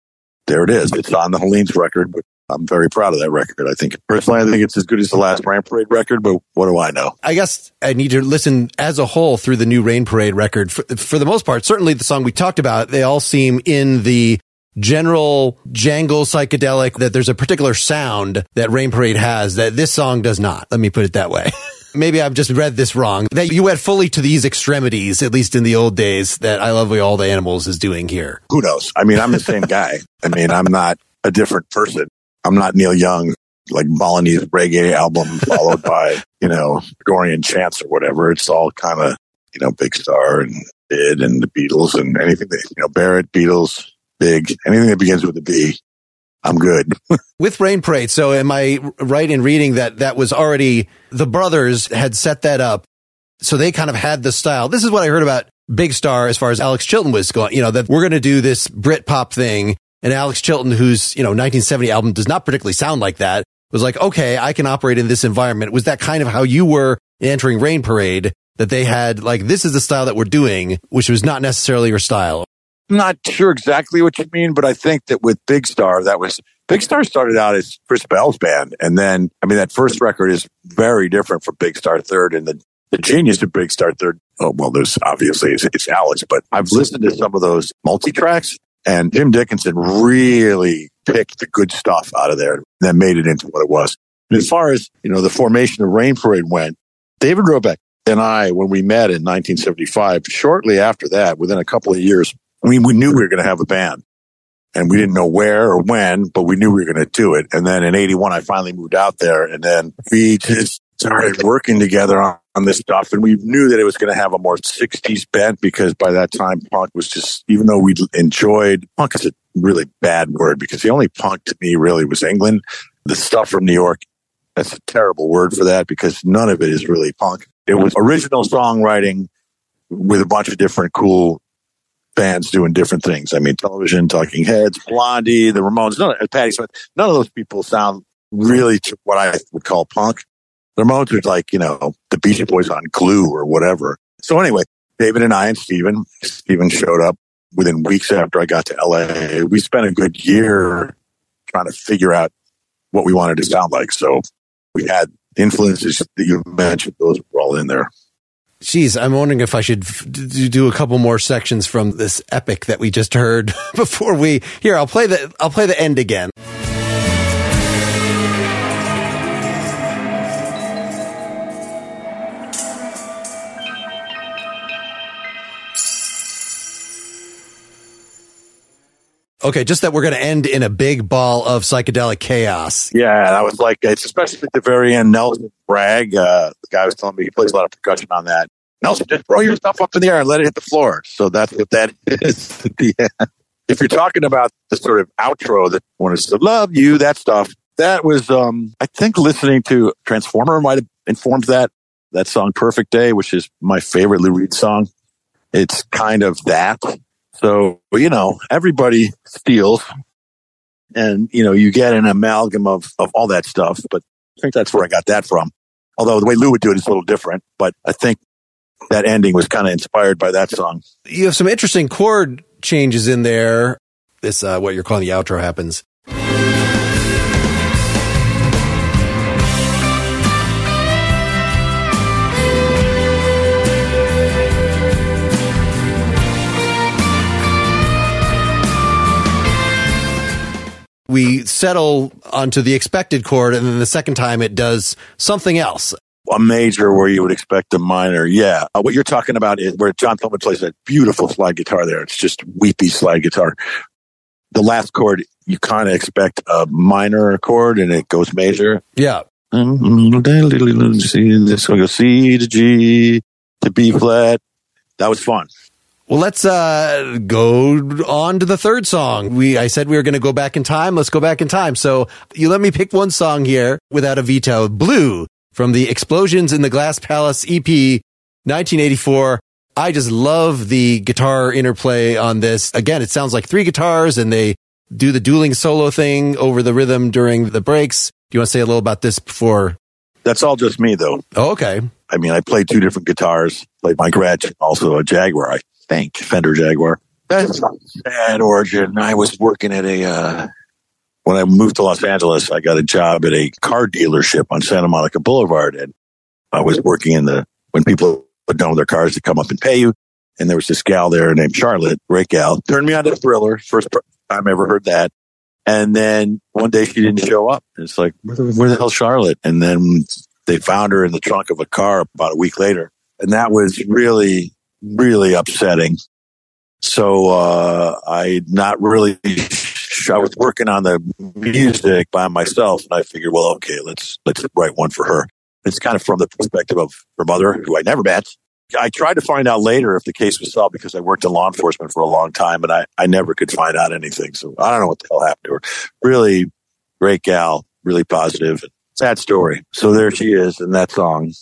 there it is. It's on the Hellenes' record, I'm very proud of that record. I think personally, I think it's as good as the last Rain Parade record, but what do I know? I guess I need to listen as a whole through the new Rain Parade record. For, for the most part, certainly the song we talked about, they all seem in the general jangle psychedelic that there's a particular sound that Rain Parade has that this song does not. Let me put it that way. Maybe I've just read this wrong. That you went fully to these extremities, at least in the old days, that I Love We All the Animals is doing here. Who knows? I mean, I'm the same guy. I mean, I'm not a different person. I'm not Neil Young, like Balinese reggae album followed by, you know, Gregorian chants or whatever. It's all kind of, you know, Big Star and Bid and the Beatles and anything that, you know, Barrett, Beatles, Big, anything that begins with a B. I'm good. With Rain Parade. So am I right in reading that that was already the brothers had set that up. So they kind of had the style. This is what I heard about Big Star as far as Alex Chilton was going, you know, that we're going to do this Brit pop thing and Alex Chilton, whose, you know, 1970 album does not particularly sound like that, was like, okay, I can operate in this environment. Was that kind of how you were entering Rain Parade? That they had like, this is the style that we're doing, which was not necessarily your style. I'm not sure exactly what you mean, but I think that with Big Star, that was Big Star started out as Chris Bell's band. And then, I mean, that first record is very different from Big Star Third. And the, the genius of Big Star Third, oh, well, there's obviously it's, it's Alex, but I've listened to some of those multi tracks and Jim Dickinson really picked the good stuff out of there that made it into what it was. And as far as, you know, the formation of Rain Parade went, David Roback and I, when we met in 1975, shortly after that, within a couple of years, we, we knew we were going to have a band. And we didn't know where or when, but we knew we were going to do it. And then in 81, I finally moved out there and then we just started working together on, on this stuff. And we knew that it was going to have a more 60s bent because by that time, punk was just, even though we enjoyed punk is a really bad word because the only punk to me really was England. The stuff from New York, that's a terrible word for that because none of it is really punk. It was original songwriting with a bunch of different cool bands doing different things. I mean, television, Talking Heads, Blondie, the Ramones, none of, Smith. None of those people sound really to what I would call punk. The Ramones are like, you know, the Beach Boys on glue or whatever. So anyway, David and I and Steven, Steven showed up within weeks after I got to LA. We spent a good year trying to figure out what we wanted to sound like. So we had influences that you mentioned; those were all in there. Geez, I'm wondering if I should f- do a couple more sections from this epic that we just heard before we. Here, I'll play the I'll play the end again. Okay, just that we're going to end in a big ball of psychedelic chaos. Yeah, that was like it's especially at the very end. Nelson Bragg, uh, the guy was telling me he plays a lot of percussion on that. Nelson, just throw your stuff up in the air and let it hit the floor. So that's what that is. If you're talking about the sort of outro that wanted to love you, that stuff, that was, um, I think listening to Transformer might have informed that, that song Perfect Day, which is my favorite Lou Reed song. It's kind of that. So, you know, everybody steals and, you know, you get an amalgam of, of all that stuff. But I think that's where I got that from. Although the way Lou would do it is a little different, but I think that ending was kind of inspired by that song. You have some interesting chord changes in there. This, uh, what you're calling the outro happens. We settle onto the expected chord, and then the second time it does something else. A major where you would expect a minor. Yeah. Uh, what you're talking about is where John Pillman plays that beautiful slide guitar there. It's just weepy slide guitar. The last chord, you kind of expect a minor chord and it goes major. Yeah. See this one goes C to G to B flat. That was fun. Well, let's uh, go on to the third song. We I said we were going to go back in time. Let's go back in time. So you let me pick one song here without a veto. Blue from the Explosions in the Glass Palace EP, 1984. I just love the guitar interplay on this. Again, it sounds like three guitars and they do the dueling solo thing over the rhythm during the breaks. Do you want to say a little about this before? That's all just me though. Oh, okay. I mean, I play two different guitars, played my Gretsch, also a Jaguar, I think, Fender Jaguar. That's a sad origin. I was working at a, uh, when I moved to Los Angeles, I got a job at a car dealership on Santa Monica Boulevard. And I was working in the, when people would know their cars to come up and pay you. And there was this gal there named Charlotte, great gal, turned me on to Thriller. First time I ever heard that. And then one day she didn't show up. It's like, where the, where the hell's Charlotte? And then they found her in the trunk of a car about a week later. And that was really, really upsetting. So, uh, I not really, I was working on the music by myself and I figured, well, okay, let's, let's write one for her. It's kind of from the perspective of her mother, who I never met. I tried to find out later if the case was solved because I worked in law enforcement for a long time, but I, I never could find out anything. So I don't know what the hell happened to her. Really great gal, really positive. Sad story. So there she is in that song.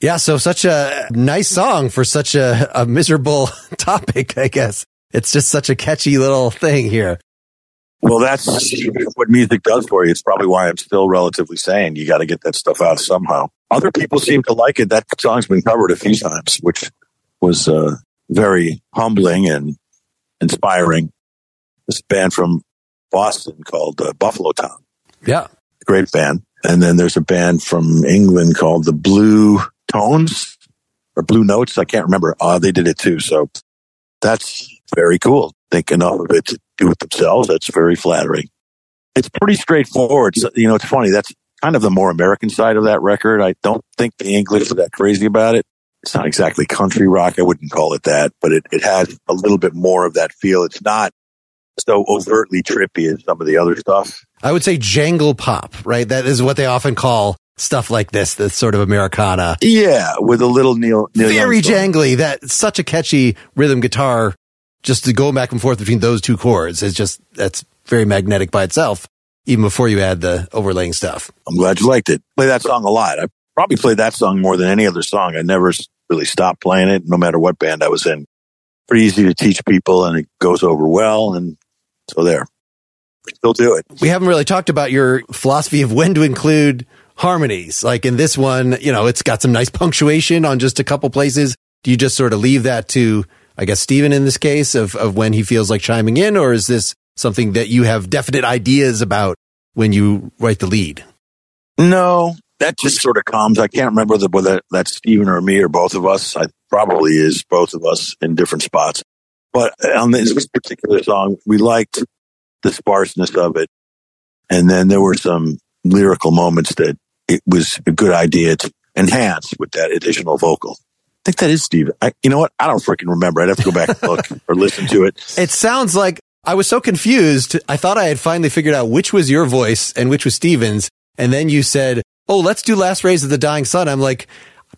Yeah, so such a nice song for such a, a miserable topic, I guess. It's just such a catchy little thing here. Well, that's what music does for you. It's probably why I'm still relatively sane. You got to get that stuff out somehow. Other people seem to like it. That song's been covered a few times, which was uh, very humbling and inspiring. This band from Boston called uh, Buffalo Tom, Yeah. great band. And then there's a band from England called the Blue Tones or Blue Notes. I can't remember. Uh, they did it too. So that's very cool. Think enough of it to do it themselves. That's very flattering. It's pretty straightforward. So, you know, it's funny. That's kind of the more American side of that record. I don't think the English are that crazy about it. It's not exactly country rock. I wouldn't call it that, but it, it has a little bit more of that feel. It's not so overtly trippy as some of the other stuff. I would say jangle pop, right? That is what they often call stuff like this, this sort of Americana. Yeah, with a little Neil, Neil Very Young jangly. That such a catchy rhythm guitar, just to go back and forth between those two chords is just, that's very magnetic by itself, even before you add the overlaying stuff. I'm glad you liked it. Play that song a lot. I probably played that song more than any other song. I never really stopped playing it, no matter what band I was in. Pretty easy to teach people, and it goes over well. And so there, we still do it. we haven't really talked about your philosophy of when to include harmonies. Like in this one, you know, it's got some nice punctuation on just a couple places. Do you just sort of leave that to, I guess, Steven in this case of, of when he feels like chiming in? Or is this something that you have definite ideas about when you write the lead? No, that just sort of comes. I can't remember the, whether that's Steven or me or both of us. I probably is both of us in different spots. But on this particular song, we liked the sparseness of it. And then there were some lyrical moments that it was a good idea to enhance with that additional vocal. I think that is Steven. I, you know what? I don't freaking remember. I'd have to go back and look or listen to it. It sounds like I was so confused. I thought I had finally figured out which was your voice and which was Steven's. And then you said, Oh, let's do last rays of the dying sun. I'm like,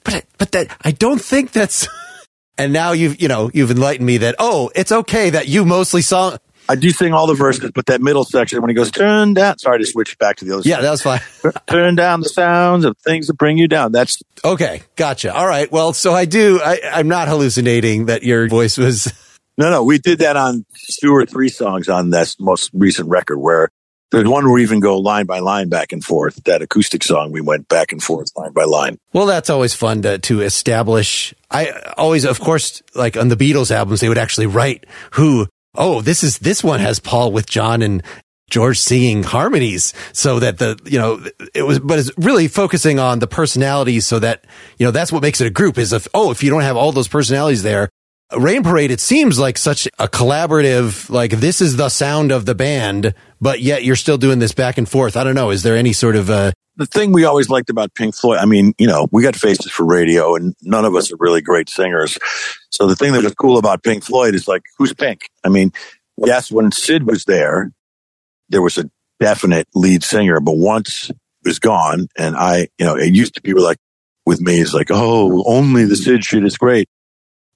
but, but that, I don't think that's, and now you've, you know, you've enlightened me that, oh, it's okay that you mostly saw. I do sing all the verses, but that middle section when he goes, turn down. Sorry to switch back to the other Yeah, side. that was fine. turn down the sounds of things that bring you down. That's Okay. Gotcha. All right. Well, so I do, I, I'm not hallucinating that your voice was, no, no. We did that on two or three songs on that most recent record where there's one where we even go line by line back and forth. That acoustic song, we went back and forth line by line. Well, that's always fun to, to establish. I always, of course, like on the Beatles albums, they would actually write who, oh, this is, this one has Paul with John and George singing harmonies so that the, you know, it was, but it's really focusing on the personalities so that, you know, that's what makes it a group is if, oh, if you don't have all those personalities there, Rain Parade, it seems like such a collaborative, like this is the sound of the band, but yet you're still doing this back and forth. I don't know. Is there any sort of, uh, The thing we always liked about Pink Floyd, I mean, you know, we got faces for radio and none of us are really great singers. So the thing that was cool about Pink Floyd is like, who's Pink? I mean, yes, when Syd was there, there was a definite lead singer, but once he was gone and I, you know, it used to be like with me, it's like, oh, only the Syd shit is great.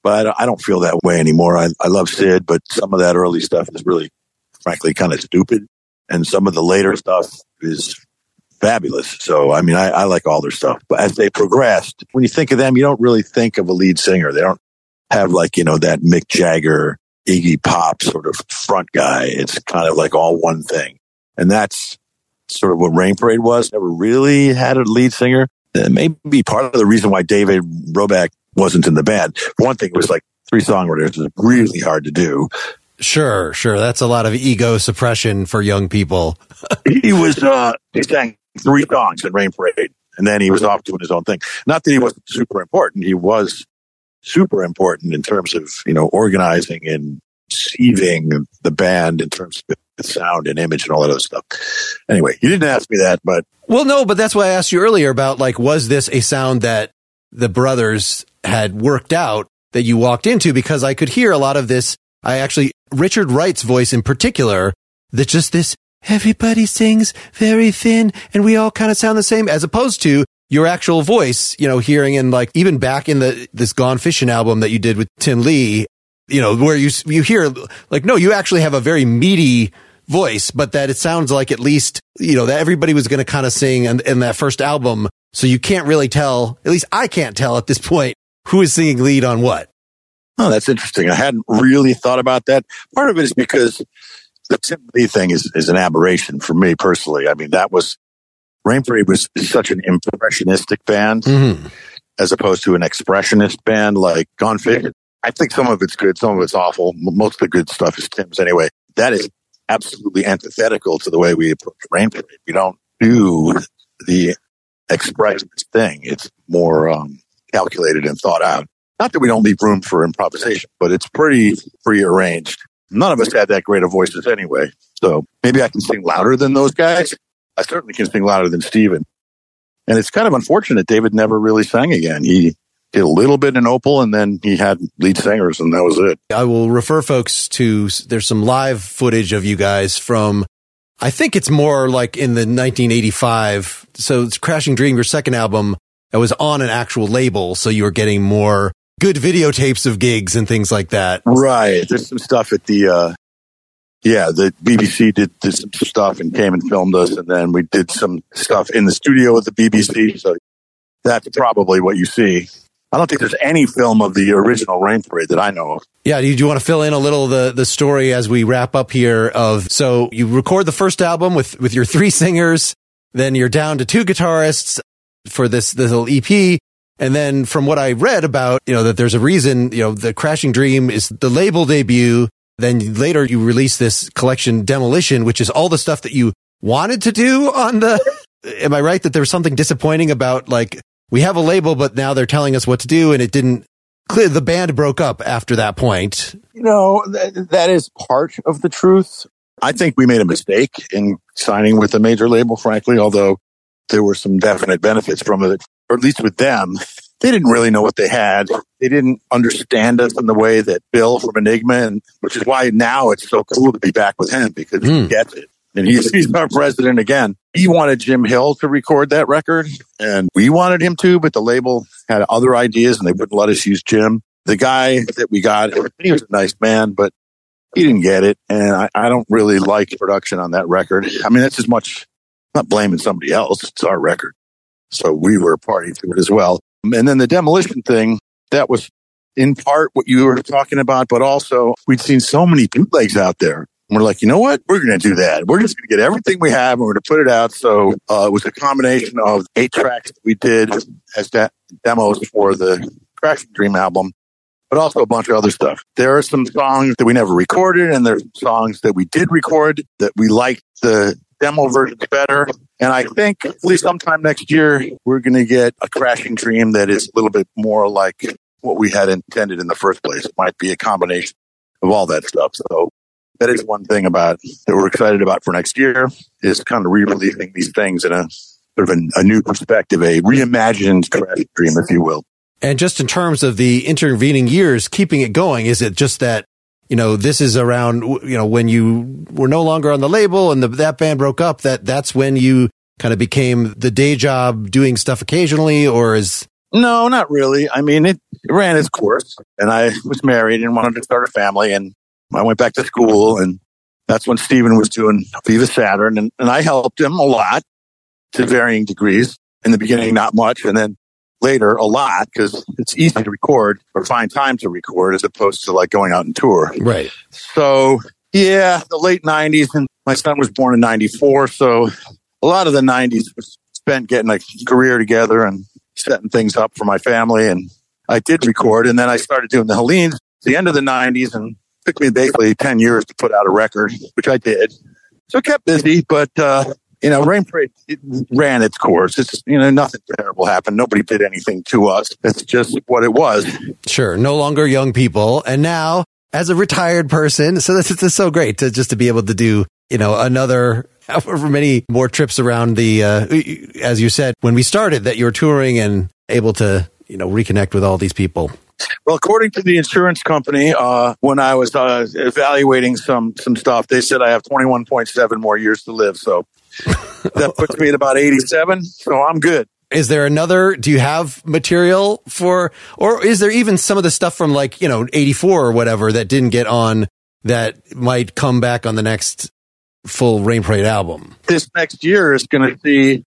But I don't feel that way anymore. I, I love Syd, but some of that early stuff is really, frankly, kind of stupid. And some of the later stuff is fabulous. So, I mean, I, I like all their stuff. But as they progressed, when you think of them, you don't really think of a lead singer. They don't have like, you know, that Mick Jagger, Iggy Pop sort of front guy. It's kind of like all one thing. And that's sort of what Rain Parade was. Never really had a lead singer. That may be part of the reason why David Roback wasn't in the band. For one thing, it was like three songwriters. It was really hard to do. Sure, sure. That's a lot of ego suppression for young people. he was uh he sang three songs in Rain Parade and then he was off doing his own thing. Not that he wasn't super important. He was super important in terms of, you know, organizing and conceiving the band in terms of sound and image and all that other stuff. Anyway, you didn't ask me that, but Well, no, but that's why I asked you earlier about like, was this a sound that the brothers had worked out that you walked into? Because I could hear a lot of this. I actually, Richard Wright's voice in particular, that just this, everybody sings very thin and we all kind of sound the same as opposed to your actual voice, you know, hearing in like, even back in the, this Gone Fishing album that you did with Tim Lee, you know, where you, you hear like, no, you actually have a very meaty voice, but that it sounds like at least, you know, that everybody was going to kind of sing in, in that first album So you can't really tell, at least I can't tell at this point, who is singing lead on what. Oh, that's interesting. I hadn't really thought about that. Part of it is because the Tim Lee thing is, is an aberration for me personally. I mean, that was Rain Parade was such an impressionistic band Mm-hmm. as opposed to an expressionist band like Gone Figure. I think some of it's good, some of it's awful. Most of the good stuff is Tim's anyway. That is absolutely antithetical to the way we approach Rain Parade. We don't do the expressionist thing. It's more um, calculated and thought out. Not that we don't leave room for improvisation, but it's pretty prearranged. None of us had that great of voices anyway. So maybe I can sing louder than those guys. I certainly can sing louder than Steven. And it's kind of unfortunate David never really sang again. He did a little bit in Opal and then he had lead singers and that was it. I will refer folks to, there's some live footage of you guys from, I think it's more like in the 1985. So it's Crashing Dream, your second album that was on an actual label. So you were getting more good videotapes of gigs and things like that. Right. There's some stuff at the, uh, yeah, the BBC did, did some stuff and came and filmed us. And then we did some stuff in the studio with the BBC. So that's probably what you see. I don't think there's any film of the original Rain Parade that I know of. Yeah. Do you, do you want to fill in a little the, the story as we wrap up here of, so you record the first album with, with your three singers, then you're down to two guitarists for this, this little EP. And then from what I read about, you know, that there's a reason, you know, the Crashing Dream is the label debut. Then later you release this collection Demolition, which is all the stuff that you wanted to do on the, am I right that there was something disappointing about like, we have a label, but now they're telling us what to do and it didn't clear. The band broke up after that point. You know, that, that is part of the truth. I think we made a mistake in signing with a major label, frankly, although there were some definite benefits from it, or at least with them. They didn't really know what they had. They didn't understand us in the way that Bill from Enigma, and which is why now it's so cool to be back with him because he Mm. gets it. And he's, he's our president again. He wanted Jim Hill to record that record and we wanted him to, but the label had other ideas and they wouldn't let us use Jim. The guy that we got, he was a nice man, but he didn't get it. And I, I don't really like production on that record. I mean, that's as much I'm not blaming somebody else. It's our record. So we were party to it as well. And then the demolition thing, that was in part what you were talking about, but also we'd seen so many bootlegs out there. And we're like, you know what? We're going to do that. We're just going to get everything we have and we're going to put it out. So uh, it was a combination of eight tracks we did as de- demos for the Crashing Dream album, but also a bunch of other stuff. There are some songs that we never recorded and there's songs that we did record that we liked the demo versions better. And I think at least sometime next year, we're going to get a Crashing Dream that is a little bit more like what we had intended in the first place. It might be a combination of all that stuff. So that is one thing about that we're excited about for next year is kind of re-releasing these things in a sort of a, new perspective, a reimagined Crashing Dream, if you will. And just in terms of the intervening years, keeping it going, is it just that, you know, this is around, you know, when you were no longer on the label and the, that band broke up, that that's when you kind of became the day job doing stuff occasionally or is, No, not really. I mean, it, it ran its course and I was married and wanted to start a family and I went back to school and that's when Steven was doing Viva Saturn and, and I helped him a lot to varying degrees. In the beginning, not much. And then later, a lot because it's easy to record or find time to record as opposed to like going out and tour. right. So yeah, the late nineties and my son was born in ninety four. So a lot of the nineties was spent getting a career together and setting things up for my family. And I did record and then I started doing the Hellenes at the end of the nineties and took me basically 10 years to put out a record, which I did. So I kept busy, but, uh, you know, Rain Parade it ran its course. It's, you know, nothing terrible happened. Nobody did anything to us. It's just what it was. Sure. No longer young people. And now as a retired person, so this is so great to just to be able to do, you know, another however many more trips around the, uh, as you said, when we started that you were touring and able to, you know, reconnect with all these people. Well, according to the insurance company, uh, when I was uh, evaluating some some stuff, they said I have 21.7 more years to live. So that puts me at about 87. So I'm good. Is there another, do you have material for, or is there even some of the stuff from like, you know, 84 or whatever that didn't get on that might come back on the next full Rain Parade album? This next year is going to see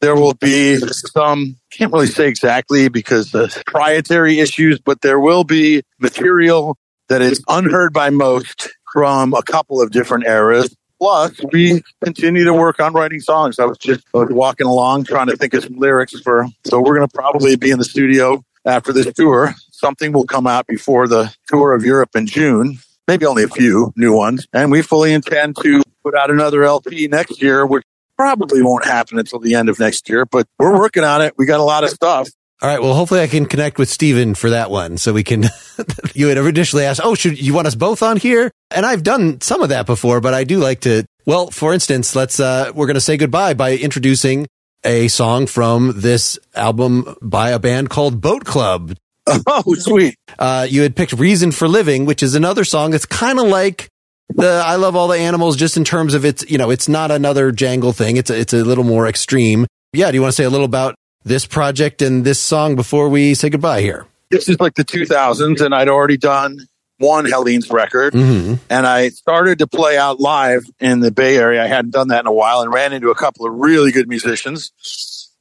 There will be some, can't really say exactly because of proprietary issues, but there will be material that is unheard by most from a couple of different eras. Plus, we continue to work on writing songs. I was just walking along trying to think of some lyrics for, so we're going to probably be in the studio after this tour. Something will come out before the tour of Europe in June, maybe only a few new ones. And we fully intend to put out another LP next year, which probably won't happen until the end of next year, but we're working on it. We got a lot of stuff. All right. Well, hopefully I can connect with Steven for that one. So we can, you had originally asked, Oh, should you want us both on here? And I've done some of that before, but I do like to, well, for instance, let's, uh, we're going to say goodbye by introducing a song from this album by a band called Boatclub. Oh, sweet. Uh, you had picked Reason for Living, which is another song that's kind of like the I Love All the Animals, just in terms of its, you know, it's not another jangle thing. It's a, it's a little more extreme. Yeah. Do you want to say a little about this project and this song before we say goodbye here? This is like the 2000s, and I'd already done one Hellenes' record. Mm-hmm. And I started to play out live in the Bay Area. I hadn't done that in a while and ran into a couple of really good musicians.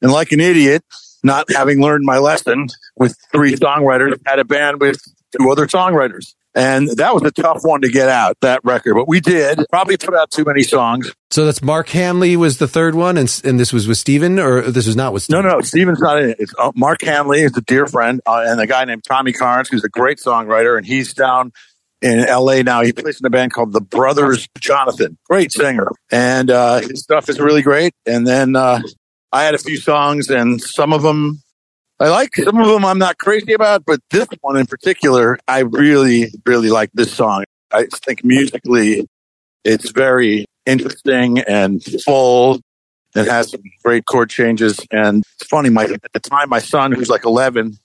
And like an idiot, not having learned my lesson with three songwriters, had a band with two other songwriters. And that was a tough one to get out, that record. But we did. Probably put out too many songs. So that's Mark Hanley was the third one, and and this was with Steven, or this was not with No, Steven? no, Steven's not in it. It's uh, Mark Hanley is a dear friend, uh, and a guy named Tommy Carnes, who's a great songwriter, and he's down in L.A. now. He plays in a band called the Brothers Jonathan. Great singer, and uh, his stuff is really great. And then uh, I had a few songs, and some of them I like. Some of them I'm not crazy about, but this one in particular, I really, really like this song. I think musically, it's very interesting and full. It has some great chord changes. And it's funny, my, at the time, my son, who's like 11,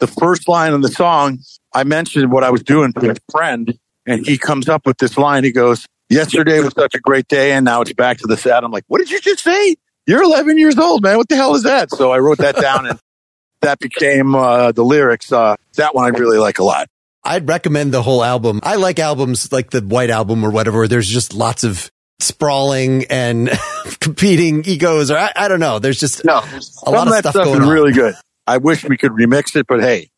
the first line of the song, I mentioned what I was doing to a friend, and he comes up with this line. He goes, Yesterday was such a great day, and now it's back to the sad. I'm like, What did you just say? You're 11 years old, man. What the hell is that? So I wrote that down, and that became uh, the lyrics. Uh, that one I really like a lot. I'd recommend the whole album. I like albums like the White Album or whatever. Where there's just lots of sprawling and competing egos, or I, I don't know. There's just No, a lot of stuff stuff going is on. really good. I wish we could remix it, but hey,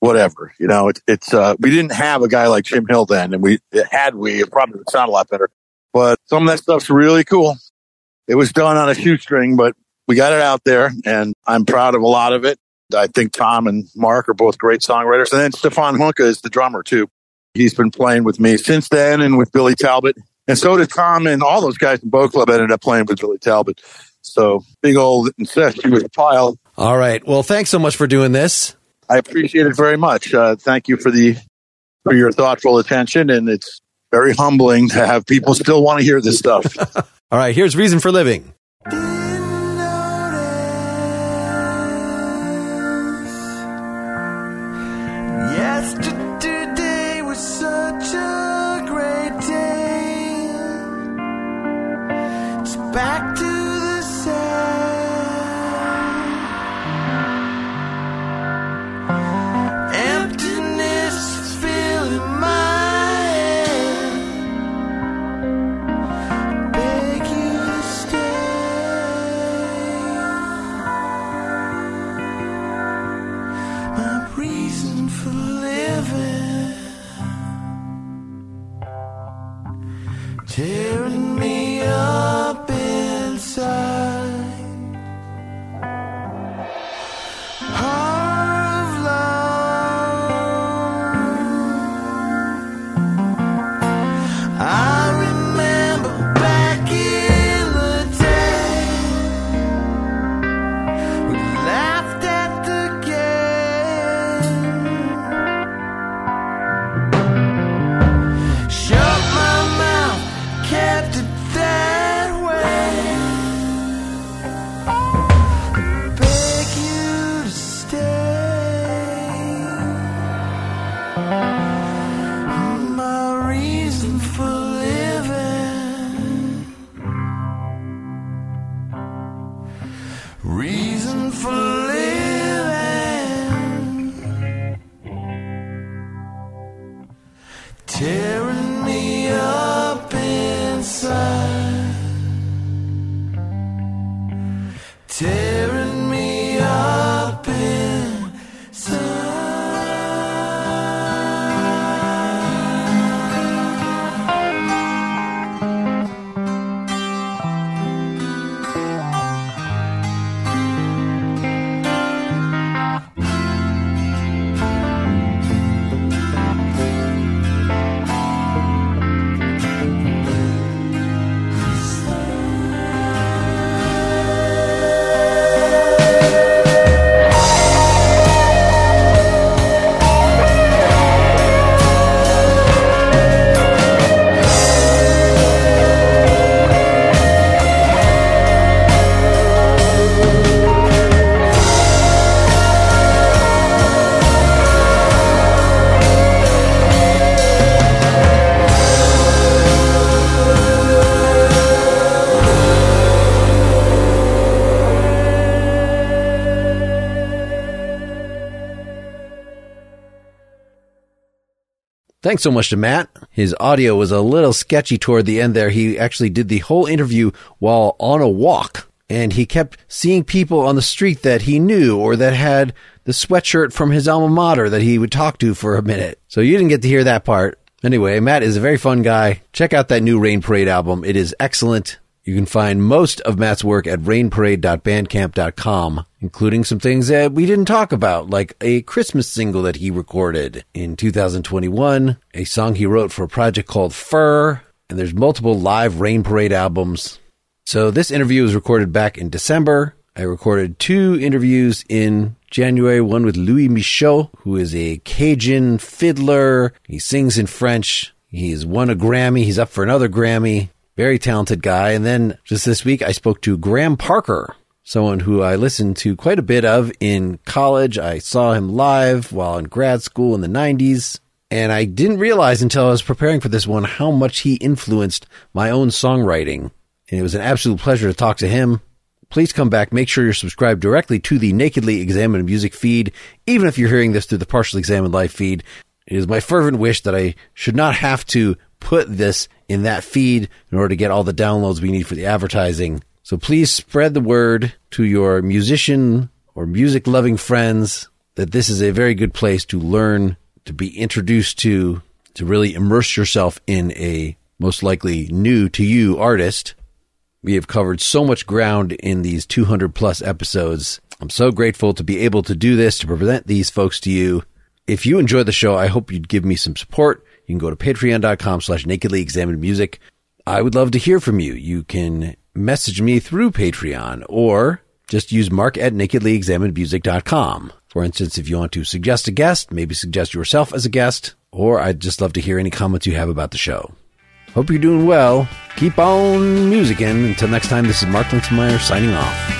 whatever. You know, it's it's uh, we didn't have a guy like Jim Hill then, and we had we, it probably would sound a lot better. But some of that stuff's really cool. It was done on a shoestring, but we got it out there, and I'm proud of a lot of it. I think Tom and Mark are both great songwriters, and then Stephan Junca is the drummer too. He's been playing with me since then, and with Billy Talbot, and so did Tom, and all those guys in Boatclub ended up playing with Billy Talbot. So big old incestuous pile. All right. Well, thanks so much for doing this. I appreciate it very much. Uh, thank you for the for your thoughtful attention, and it's very humbling to have people still want to hear this stuff. All right. Here's Reason for Living. Thanks so much to Matt. His audio was a little sketchy toward the end there. He actually did the whole interview while on a walk and he kept seeing people on the street that he knew or that had the sweatshirt from his alma mater that he would talk to for a minute. So you didn't get to hear that part. Anyway, Matt is a very fun guy. Check out that new Rain Parade album. It is excellent. You can find most of Matt's work at rainparade.bandcamp.com, including some things that we didn't talk about, like a Christmas single that he recorded in 2021, a song he wrote for a project called Fur, and there's multiple live Rain Parade albums. So this interview was recorded back in December. I recorded two interviews in January, one with Louis Michot, who is a Cajun fiddler. He sings in French. He's won a Grammy. He's up for another Grammy. Very talented guy. And then just this week, I spoke to Graham Parker, someone who I listened to quite a bit of in college. I saw him live while in grad school in the 90s. And I didn't realize until I was preparing for this one how much he influenced my own songwriting. And it was an absolute pleasure to talk to him. Please come back. Make sure you're subscribed directly to the Nakedly Examined Music feed, even if you're hearing this through the Partially Examined Live feed. It is my fervent wish that I should not have to put this in that feed in order to get all the downloads we need for the advertising. So please spread the word to your musician or music loving friends that this is a very good place to learn, to be introduced to, to really immerse yourself in a most likely new to you artist. We have covered so much ground in these 200 plus episodes. I'm so grateful to be able to do this, to present these folks to you. If you enjoy the show, I hope you'd give me some support. You can go to patreon.com slash nakedly examined music. I would love to hear from you. You can message me through Patreon or just use mark at nakedlyexaminedmusic.com. For instance, if you want to suggest a guest, maybe suggest yourself as a guest, or I'd just love to hear any comments you have about the show. Hope you're doing well. Keep on musicking. Until next time, this is Mark Linsenmayer signing off.